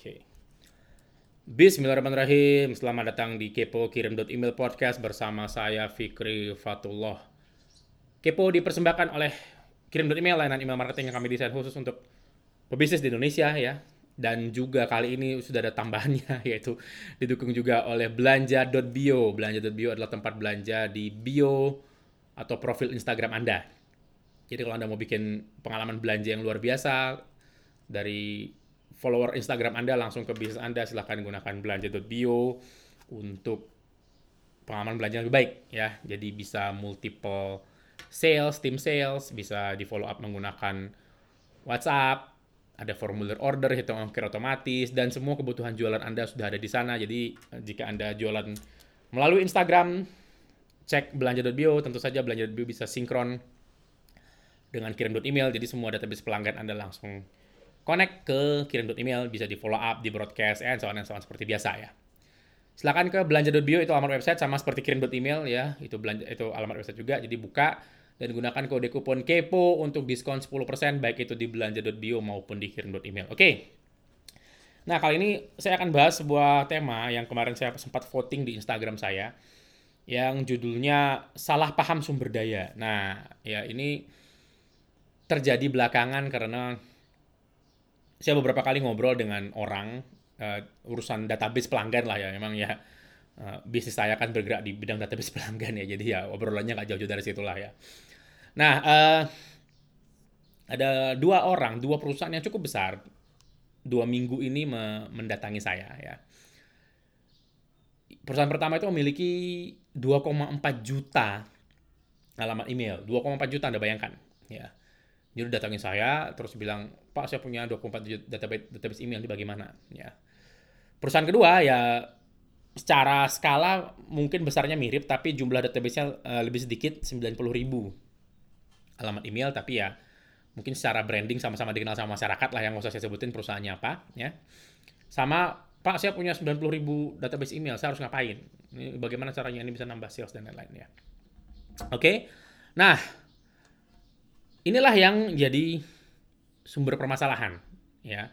Oke. Bismillahirrahmanirrahim. Selamat datang di Kepo Kirim Email Podcast bersama saya Fikri Fatullah. Kepo dipersembahkan oleh Kirim Email layanan email marketing yang kami desain khusus untuk pebisnis di Indonesia ya. Dan juga kali ini sudah ada tambahannya yaitu didukung juga oleh belanja.bio. Belanja.bio adalah tempat belanja di bio atau profil Instagram Anda. Jadi kalau Anda mau bikin pengalaman belanja yang luar biasa dari follower Instagram Anda langsung ke bisnis Anda, silahkan gunakan belanja.bio untuk pengalaman belanja yang lebih baik ya. Jadi bisa multiple sales, tim sales, bisa di follow up menggunakan WhatsApp, ada formulir order, hitung ongkir otomatis, dan semua kebutuhan jualan Anda sudah ada di sana. Jadi jika Anda jualan melalui Instagram, cek belanja.bio, tentu saja belanja.bio bisa sinkron dengan kirim email, jadi semua database pelanggan Anda langsung connect ke kirim email, bisa di follow up, di broadcast, and so on and so on seperti biasa ya. Silakan ke belanja.bio itu alamat website sama seperti kirim email ya, itu belanja itu alamat website juga. Jadi buka dan gunakan kode kupon kepo untuk diskon 10% baik itu di belanja.bio maupun di kirim email. Oke. Okay. Nah, kali ini saya akan bahas sebuah tema yang kemarin saya sempat voting di Instagram saya yang judulnya salah paham sumber daya. Nah, ya ini terjadi belakangan karena saya beberapa kali ngobrol dengan orang uh, urusan database pelanggan lah ya. Memang ya uh, bisnis saya kan bergerak di bidang database pelanggan ya. Jadi ya obrolannya nggak jauh-jauh dari situ lah ya. Nah uh, ada dua orang dua perusahaan yang cukup besar dua minggu ini me mendatangi saya ya. Perusahaan pertama itu memiliki 2,4 juta alamat email. 2,4 juta anda bayangkan ya jadi datangin saya terus bilang, "Pak, saya punya 24 database database email ini bagaimana?" Ya. Perusahaan kedua ya secara skala mungkin besarnya mirip tapi jumlah database-nya uh, lebih sedikit 90 ribu alamat email tapi ya mungkin secara branding sama-sama dikenal sama masyarakat lah yang usah saya sebutin perusahaannya apa ya sama Pak saya punya 90 ribu database email saya harus ngapain ini bagaimana caranya ini bisa nambah sales dan lain-lain ya oke okay? nah inilah yang jadi sumber permasalahan ya.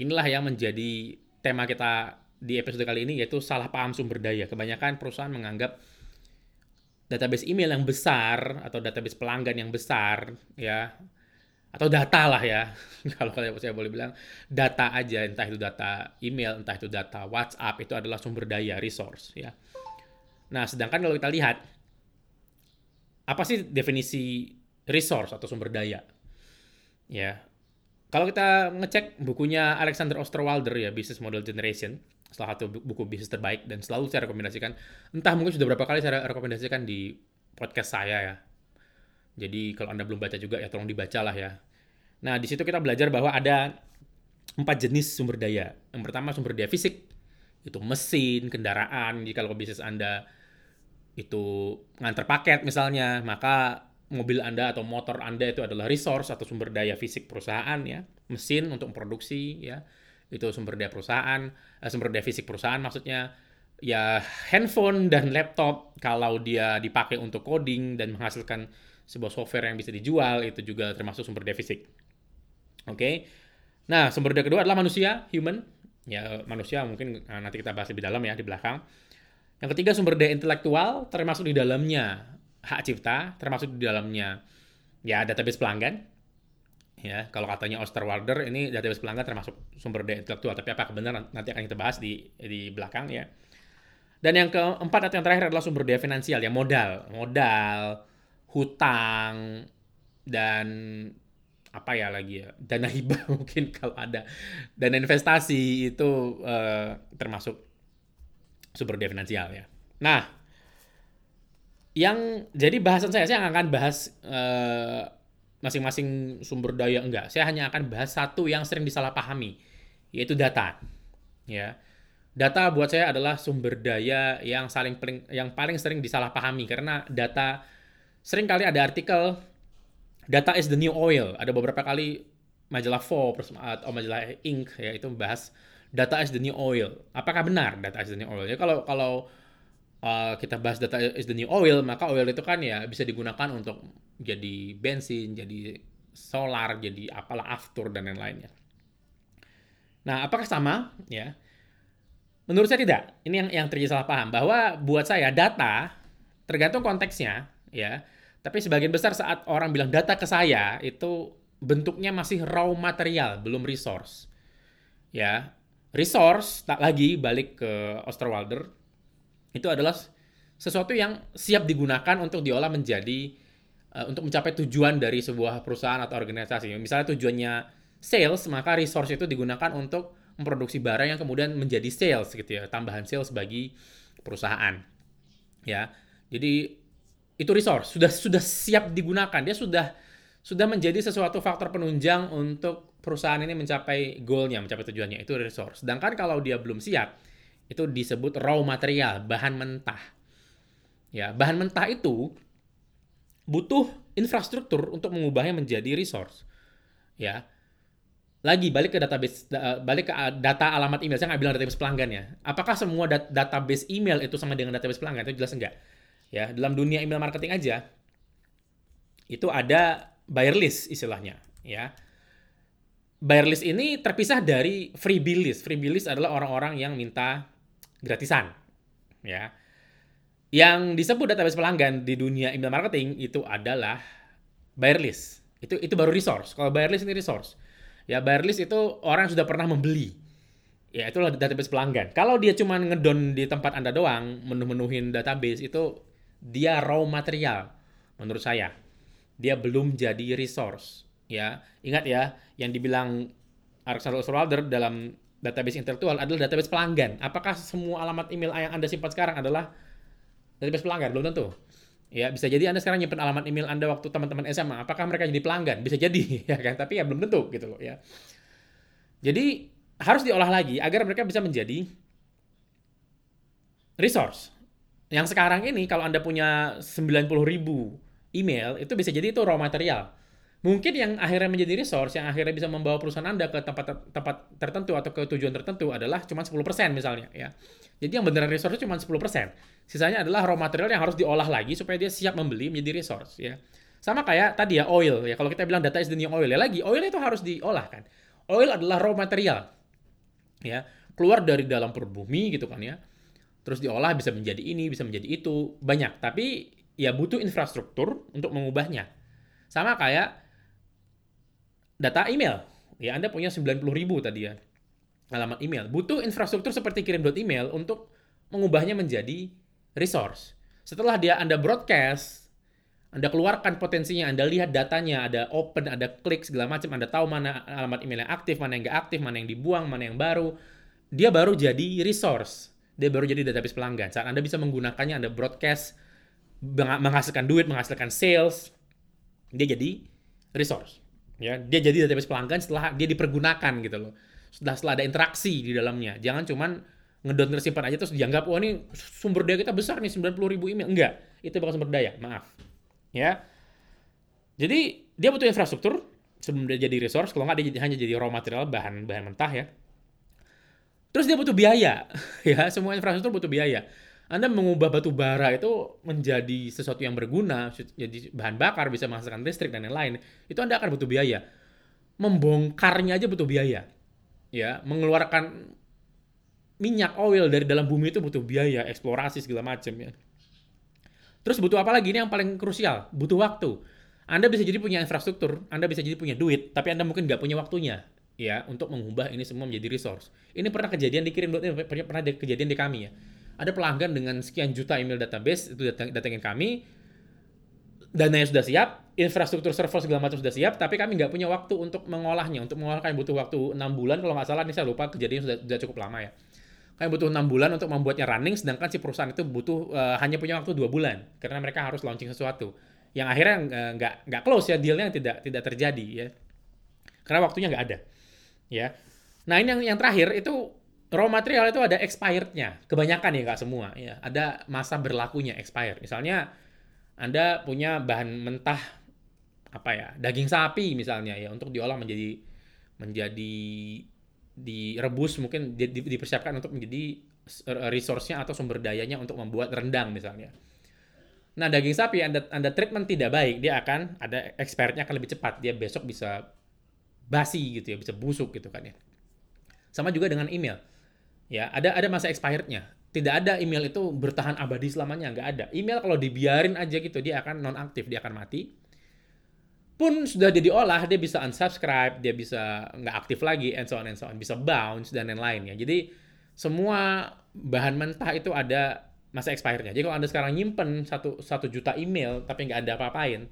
Inilah yang menjadi tema kita di episode kali ini yaitu salah paham sumber daya. Kebanyakan perusahaan menganggap database email yang besar atau database pelanggan yang besar ya atau data lah ya. Kalau saya boleh bilang data aja entah itu data email entah itu data WhatsApp itu adalah sumber daya resource ya. Nah sedangkan kalau kita lihat apa sih definisi resource atau sumber daya. Ya. Kalau kita ngecek bukunya Alexander Osterwalder ya, Business Model Generation, salah satu buku bisnis terbaik dan selalu saya rekomendasikan. Entah mungkin sudah berapa kali saya rekomendasikan di podcast saya ya. Jadi kalau Anda belum baca juga ya tolong dibaca lah ya. Nah, di situ kita belajar bahwa ada empat jenis sumber daya. Yang pertama sumber daya fisik, itu mesin, kendaraan. Jadi kalau bisnis Anda itu ngantar paket misalnya, maka mobil Anda atau motor Anda itu adalah resource atau sumber daya fisik perusahaan ya, mesin untuk produksi ya. Itu sumber daya perusahaan, eh, sumber daya fisik perusahaan maksudnya ya handphone dan laptop kalau dia dipakai untuk coding dan menghasilkan sebuah software yang bisa dijual itu juga termasuk sumber daya fisik. Oke. Okay? Nah, sumber daya kedua adalah manusia, human. Ya, manusia mungkin eh, nanti kita bahas lebih dalam ya di belakang. Yang ketiga sumber daya intelektual termasuk di dalamnya hak cipta termasuk di dalamnya. Ya database pelanggan. Ya kalau katanya Osterwalder ini database pelanggan termasuk sumber daya intelektual tapi apakah benar nanti akan kita bahas di di belakang ya. Dan yang keempat atau yang terakhir adalah sumber daya finansial ya modal. Modal hutang dan apa ya lagi ya dana hibah mungkin kalau ada. Dana investasi itu uh, termasuk sumber daya finansial ya. Nah yang jadi bahasan saya saya akan bahas uh, masing-masing sumber daya enggak. Saya hanya akan bahas satu yang sering disalahpahami yaitu data. Ya. Data buat saya adalah sumber daya yang saling paling yang paling sering disalahpahami karena data sering kali ada artikel data is the new oil. Ada beberapa kali majalah Forbes atau majalah Inc ya itu membahas data is the new oil. Apakah benar data is the new oil? Ya kalau kalau uh, kita bahas data is the new oil, maka oil itu kan ya bisa digunakan untuk jadi bensin, jadi solar, jadi apalah aftur dan lain-lainnya. Nah, apakah sama? Ya. Menurut saya tidak. Ini yang yang terjadi salah paham bahwa buat saya data tergantung konteksnya, ya. Tapi sebagian besar saat orang bilang data ke saya itu bentuknya masih raw material, belum resource. Ya. Resource tak lagi balik ke Osterwalder itu adalah sesuatu yang siap digunakan untuk diolah menjadi uh, untuk mencapai tujuan dari sebuah perusahaan atau organisasi. Misalnya tujuannya sales, maka resource itu digunakan untuk memproduksi barang yang kemudian menjadi sales gitu ya, tambahan sales bagi perusahaan. Ya. Jadi itu resource sudah sudah siap digunakan. Dia sudah sudah menjadi sesuatu faktor penunjang untuk perusahaan ini mencapai goalnya, mencapai tujuannya. Itu resource. Sedangkan kalau dia belum siap, itu disebut raw material, bahan mentah. Ya, bahan mentah itu butuh infrastruktur untuk mengubahnya menjadi resource. Ya, lagi balik ke database balik ke data alamat email. Saya nggak bilang database pelanggan ya. Apakah semua dat database email itu sama dengan database pelanggan? Itu jelas enggak ya dalam dunia email marketing aja itu ada buyer list istilahnya ya. Buyer list ini terpisah dari freebie list. Freebie list adalah orang-orang yang minta gratisan ya yang disebut database pelanggan di dunia email marketing itu adalah buyer list itu itu baru resource kalau buyer list ini resource Ya buyer list itu orang yang sudah pernah membeli. Ya itulah database pelanggan. Kalau dia cuma ngedon di tempat Anda doang, menuh-menuhin database itu dia raw material menurut saya. Dia belum jadi resource. Ya, ingat ya yang dibilang Alexander Osterwalder dalam database intelektual adalah database pelanggan. Apakah semua alamat email yang Anda simpan sekarang adalah database pelanggan? Belum tentu. Ya, bisa jadi Anda sekarang nyimpen alamat email Anda waktu teman-teman SMA. Apakah mereka jadi pelanggan? Bisa jadi, ya kan? Tapi ya belum tentu gitu loh ya. Jadi harus diolah lagi agar mereka bisa menjadi resource. Yang sekarang ini kalau Anda punya 90 ribu email, itu bisa jadi itu raw material. Mungkin yang akhirnya menjadi resource, yang akhirnya bisa membawa perusahaan Anda ke tempat tempat tertentu atau ke tujuan tertentu adalah cuma 10% misalnya ya. Jadi yang beneran resource cuma 10%. Sisanya adalah raw material yang harus diolah lagi supaya dia siap membeli menjadi resource ya. Sama kayak tadi ya oil ya. Kalau kita bilang data is the new oil ya lagi oil itu harus diolah kan. Oil adalah raw material. Ya, keluar dari dalam perut bumi gitu kan ya. Terus diolah bisa menjadi ini, bisa menjadi itu, banyak. Tapi ya butuh infrastruktur untuk mengubahnya. Sama kayak data email. Ya, Anda punya 90 ribu tadi ya alamat email. Butuh infrastruktur seperti kirim email untuk mengubahnya menjadi resource. Setelah dia Anda broadcast, Anda keluarkan potensinya, Anda lihat datanya, ada open, ada klik segala macam, Anda tahu mana alamat email yang aktif, mana yang nggak aktif, mana yang dibuang, mana yang baru. Dia baru jadi resource. Dia baru jadi database pelanggan. Saat Anda bisa menggunakannya, Anda broadcast, menghasilkan duit, menghasilkan sales, dia jadi resource. Ya, dia jadi database pelanggan setelah dia dipergunakan gitu loh setelah setelah ada interaksi di dalamnya. Jangan cuman ngedon tersimpan aja terus dianggap wah oh, ini sumber daya kita besar nih 90 ribu email. Enggak, itu bukan sumber daya, maaf. Ya. Jadi dia butuh infrastruktur sebelum dia jadi resource, kalau nggak dia hanya jadi raw material bahan bahan mentah ya. Terus dia butuh biaya, ya semua infrastruktur butuh biaya. Anda mengubah batu bara itu menjadi sesuatu yang berguna, jadi bahan bakar bisa menghasilkan listrik dan lain-lain, itu Anda akan butuh biaya. Membongkarnya aja butuh biaya ya mengeluarkan minyak oil dari dalam bumi itu butuh biaya, eksplorasi segala macam ya. Terus butuh apa lagi? Ini yang paling krusial, butuh waktu. Anda bisa jadi punya infrastruktur, Anda bisa jadi punya duit, tapi Anda mungkin nggak punya waktunya ya untuk mengubah ini semua menjadi resource. Ini pernah kejadian ini pernah kejadian di kami ya. Ada pelanggan dengan sekian juta email database itu datang, datangin kami, dananya sudah siap, infrastruktur server segala macam sudah siap, tapi kami nggak punya waktu untuk mengolahnya. Untuk mengolahkan butuh waktu enam bulan kalau nggak salah, ini saya lupa kejadian sudah, sudah cukup lama ya. Kami butuh enam bulan untuk membuatnya running, sedangkan si perusahaan itu butuh uh, hanya punya waktu dua bulan karena mereka harus launching sesuatu. Yang akhirnya uh, nggak nggak close ya dealnya tidak tidak terjadi ya, karena waktunya nggak ada. Ya. Nah ini yang yang terakhir itu raw material itu ada expirednya, kebanyakan ya nggak semua ya, ada masa berlakunya expired. Misalnya anda punya bahan mentah apa ya daging sapi misalnya ya untuk diolah menjadi menjadi direbus mungkin di, di, dipersiapkan untuk menjadi resource-nya atau sumber dayanya untuk membuat rendang misalnya. Nah daging sapi anda anda treatment tidak baik dia akan ada expertnya akan lebih cepat dia besok bisa basi gitu ya bisa busuk gitu kan ya. Sama juga dengan email. Ya, ada ada masa expirednya. Tidak ada email itu bertahan abadi selamanya, nggak ada. Email kalau dibiarin aja gitu, dia akan nonaktif, dia akan mati. Pun sudah dia diolah, dia bisa unsubscribe, dia bisa nggak aktif lagi, and so on and so on, bisa bounce dan lain-lain ya. Jadi semua bahan mentah itu ada masa expirednya. Jadi kalau Anda sekarang nyimpen satu, satu juta email tapi nggak ada apa-apain,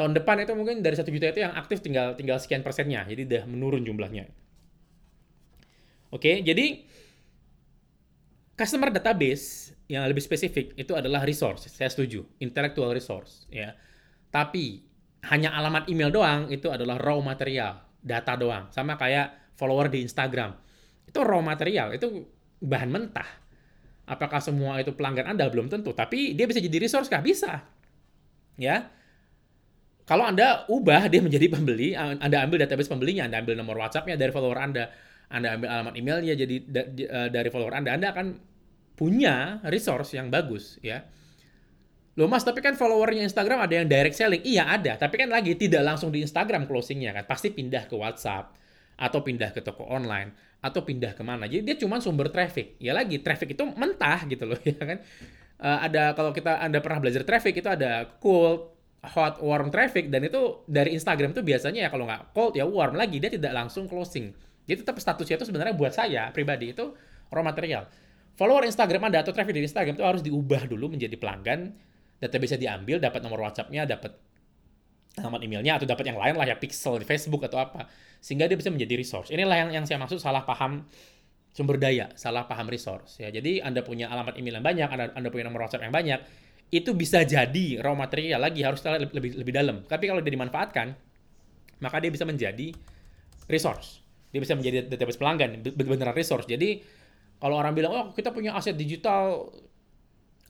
tahun depan itu mungkin dari satu juta itu yang aktif tinggal tinggal sekian persennya. Jadi udah menurun jumlahnya. Oke, jadi customer database yang lebih spesifik itu adalah resource. Saya setuju, intellectual resource ya. Tapi hanya alamat email doang itu adalah raw material, data doang. Sama kayak follower di Instagram. Itu raw material, itu bahan mentah Apakah semua itu pelanggan Anda? Belum tentu. Tapi dia bisa jadi resource kah? Bisa. Ya. Kalau Anda ubah dia menjadi pembeli, Anda ambil database pembelinya, Anda ambil nomor WhatsApp-nya dari follower Anda, Anda ambil alamat emailnya jadi e, dari follower Anda, Anda akan punya resource yang bagus, ya. Loh mas, tapi kan followernya Instagram ada yang direct selling. Iya ada, tapi kan lagi tidak langsung di Instagram closingnya kan. Pasti pindah ke WhatsApp atau pindah ke toko online atau pindah ke mana. Jadi dia cuma sumber traffic. Ya lagi traffic itu mentah gitu loh ya kan. Uh, ada kalau kita anda pernah belajar traffic itu ada cold, hot, warm traffic dan itu dari Instagram itu biasanya ya kalau nggak cold ya warm lagi dia tidak langsung closing. Jadi tetap statusnya itu sebenarnya buat saya pribadi itu raw material. Follower Instagram Anda atau traffic di Instagram itu harus diubah dulu menjadi pelanggan. Data bisa diambil, dapat nomor WhatsApp-nya, dapat alamat emailnya atau dapat yang lain lah ya pixel di Facebook atau apa. Sehingga dia bisa menjadi resource. Inilah yang yang saya maksud salah paham sumber daya salah paham resource ya. Jadi anda punya alamat email yang banyak anda, anda punya nomor WhatsApp yang banyak itu bisa jadi raw material lagi harus lebih, lebih lebih dalam. Tapi kalau dia dimanfaatkan maka dia bisa menjadi resource dia bisa menjadi database pelanggan benar-benar resource. Jadi kalau orang bilang oh kita punya aset digital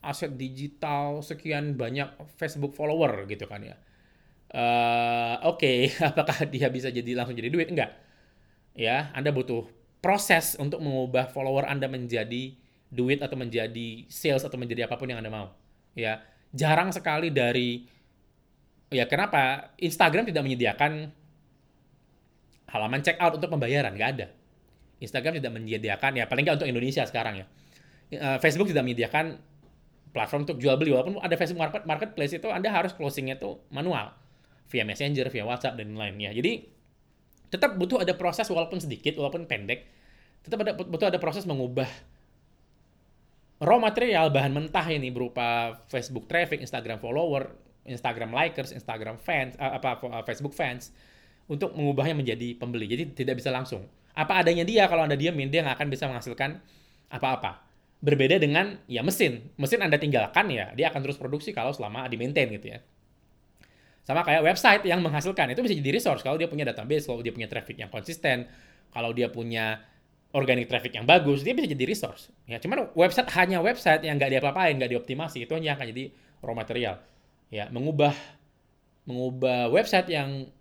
aset digital sekian banyak Facebook follower gitu kan ya. Uh, oke okay, apakah dia bisa jadi langsung jadi duit? Enggak. Ya Anda butuh proses untuk mengubah follower Anda menjadi duit atau menjadi sales atau menjadi apa pun yang Anda mau. Ya jarang sekali dari ya kenapa Instagram tidak menyediakan halaman check out untuk pembayaran nggak ada Instagram tidak menyediakan ya paling nggak untuk Indonesia sekarang ya uh, Facebook tidak menyediakan platform untuk jual beli walaupun ada Facebook market marketplace itu Anda harus closingnya itu manual via Messenger, via WhatsApp dan lainnya. Jadi tetap butuh ada proses walaupun sedikit, walaupun pendek, tetap ada butuh ada proses mengubah raw material bahan mentah ini berupa Facebook traffic, Instagram follower, Instagram likers, Instagram fans, uh, apa uh, Facebook fans untuk mengubahnya menjadi pembeli. Jadi tidak bisa langsung. Apa adanya dia kalau Anda diamin dia nggak akan bisa menghasilkan apa-apa. Berbeda dengan ya mesin. Mesin Anda tinggalkan ya, dia akan terus produksi kalau selama di maintain gitu ya. Sama kayak website yang menghasilkan itu bisa jadi resource kalau dia punya database, kalau dia punya traffic yang konsisten, kalau dia punya organic traffic yang bagus, dia bisa jadi resource. Ya, cuman website hanya website yang nggak diapa-apain, nggak dioptimasi, itu hanya akan jadi raw material. Ya, mengubah mengubah website yang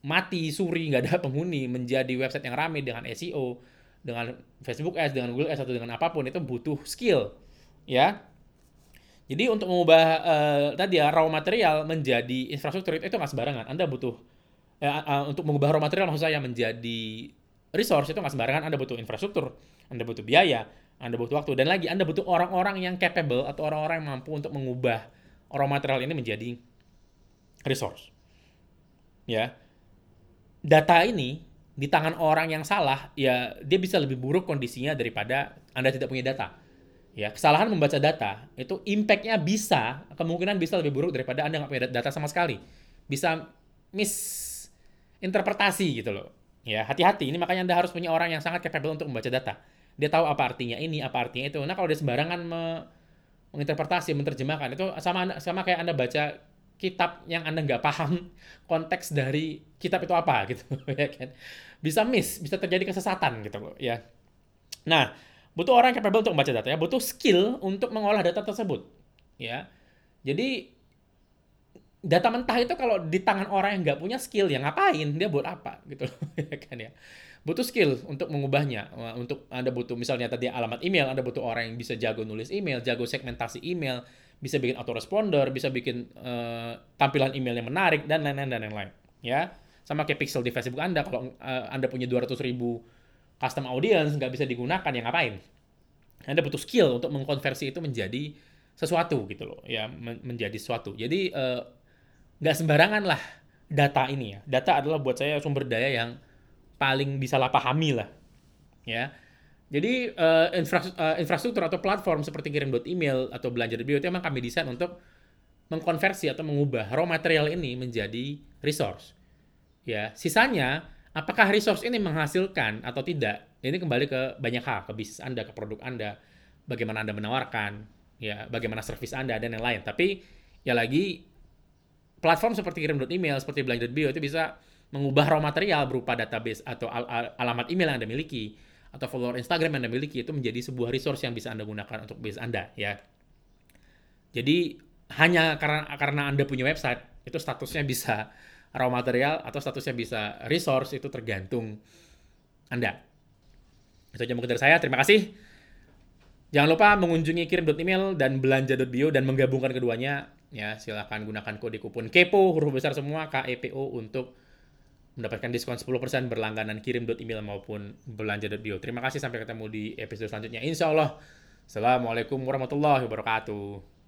mati, suri, nggak ada penghuni, menjadi website yang ramai dengan SEO, dengan Facebook Ads, dengan Google Ads atau dengan apa pun itu butuh skill. Ya, jadi untuk mengubah uh, tadi ya raw material menjadi infrastruktur itu, itu nggak sembarangan. Anda butuh uh, uh, untuk mengubah raw material maksud saya menjadi resource itu nggak sembarangan. Anda butuh infrastruktur, Anda butuh biaya, Anda butuh waktu dan lagi Anda butuh orang-orang yang capable atau orang-orang yang mampu untuk mengubah raw material ini menjadi resource. Ya. Data ini di tangan orang yang salah, ya dia bisa lebih buruk kondisinya daripada Anda tidak punya data. Ya kesalahan membaca data itu impactnya bisa kemungkinan bisa lebih buruk daripada anda nggak punya data sama sekali. Bisa misinterpretasi gitu loh. Ya hati-hati. Ini makanya anda harus punya orang yang sangat capable untuk membaca data. Dia tahu apa artinya ini apa artinya itu. Nah kalau dia sembarangan me menginterpretasi menerjemahkan itu sama sama kayak anda baca kitab yang anda nggak paham konteks dari kitab itu apa gitu ya kan? Bisa miss bisa terjadi kesesatan gitu loh ya. Nah butuh orang yang capable untuk membaca data ya, butuh skill untuk mengolah data tersebut. Ya. Jadi data mentah itu kalau di tangan orang yang nggak punya skill ya ngapain? Dia buat apa? Gitu ya kan ya. Butuh skill untuk mengubahnya. Untuk anda butuh misalnya tadi alamat email anda butuh orang yang bisa jago nulis email jago segmentasi email bisa bikin autoresponder bisa bikin uh, tampilan email yang menarik dan lain-lain dan lain-lain. Ya sama kayak pixel di Facebook anda. Kalau uh, anda punya 200 ribu custom audience nggak bisa digunakan ya ngapain? Anda butuh skill untuk mengkonversi itu menjadi sesuatu gitu loh. Ya men menjadi sesuatu. Jadi eh, nggak uh, sembarangan lah data ini ya. Data adalah buat saya sumber daya yang paling bisa lah pahami lah. Ya jadi uh, infrastruktur, uh, infrastruktur atau platform seperti kirim email atau belanja bio itu memang kami desain untuk mengkonversi atau mengubah raw material ini menjadi resource. Ya, sisanya apakah resource ini menghasilkan atau tidak? Ini kembali ke banyak hal, ke bisnis Anda, ke produk Anda, bagaimana Anda menawarkan, ya, bagaimana service Anda dan yang lain. Tapi ya lagi platform seperti kirim email, seperti belanja bio itu bisa mengubah raw material berupa database atau al al alamat email yang Anda miliki atau follower Instagram yang Anda miliki itu menjadi sebuah resource yang bisa Anda gunakan untuk bisnis Anda ya. Jadi hanya karena karena Anda punya website itu statusnya bisa raw material atau statusnya bisa resource itu tergantung Anda. Itu aja mungkin dari saya. Terima kasih. Jangan lupa mengunjungi kirim.email dan belanja.bio dan menggabungkan keduanya. Ya, silahkan gunakan kode kupon KEPO, huruf besar semua, KEPO untuk mendapatkan diskon 10% berlangganan kirim.email maupun belanja.bio. Terima kasih sampai ketemu di episode selanjutnya. Insya Allah. Assalamualaikum warahmatullahi wabarakatuh.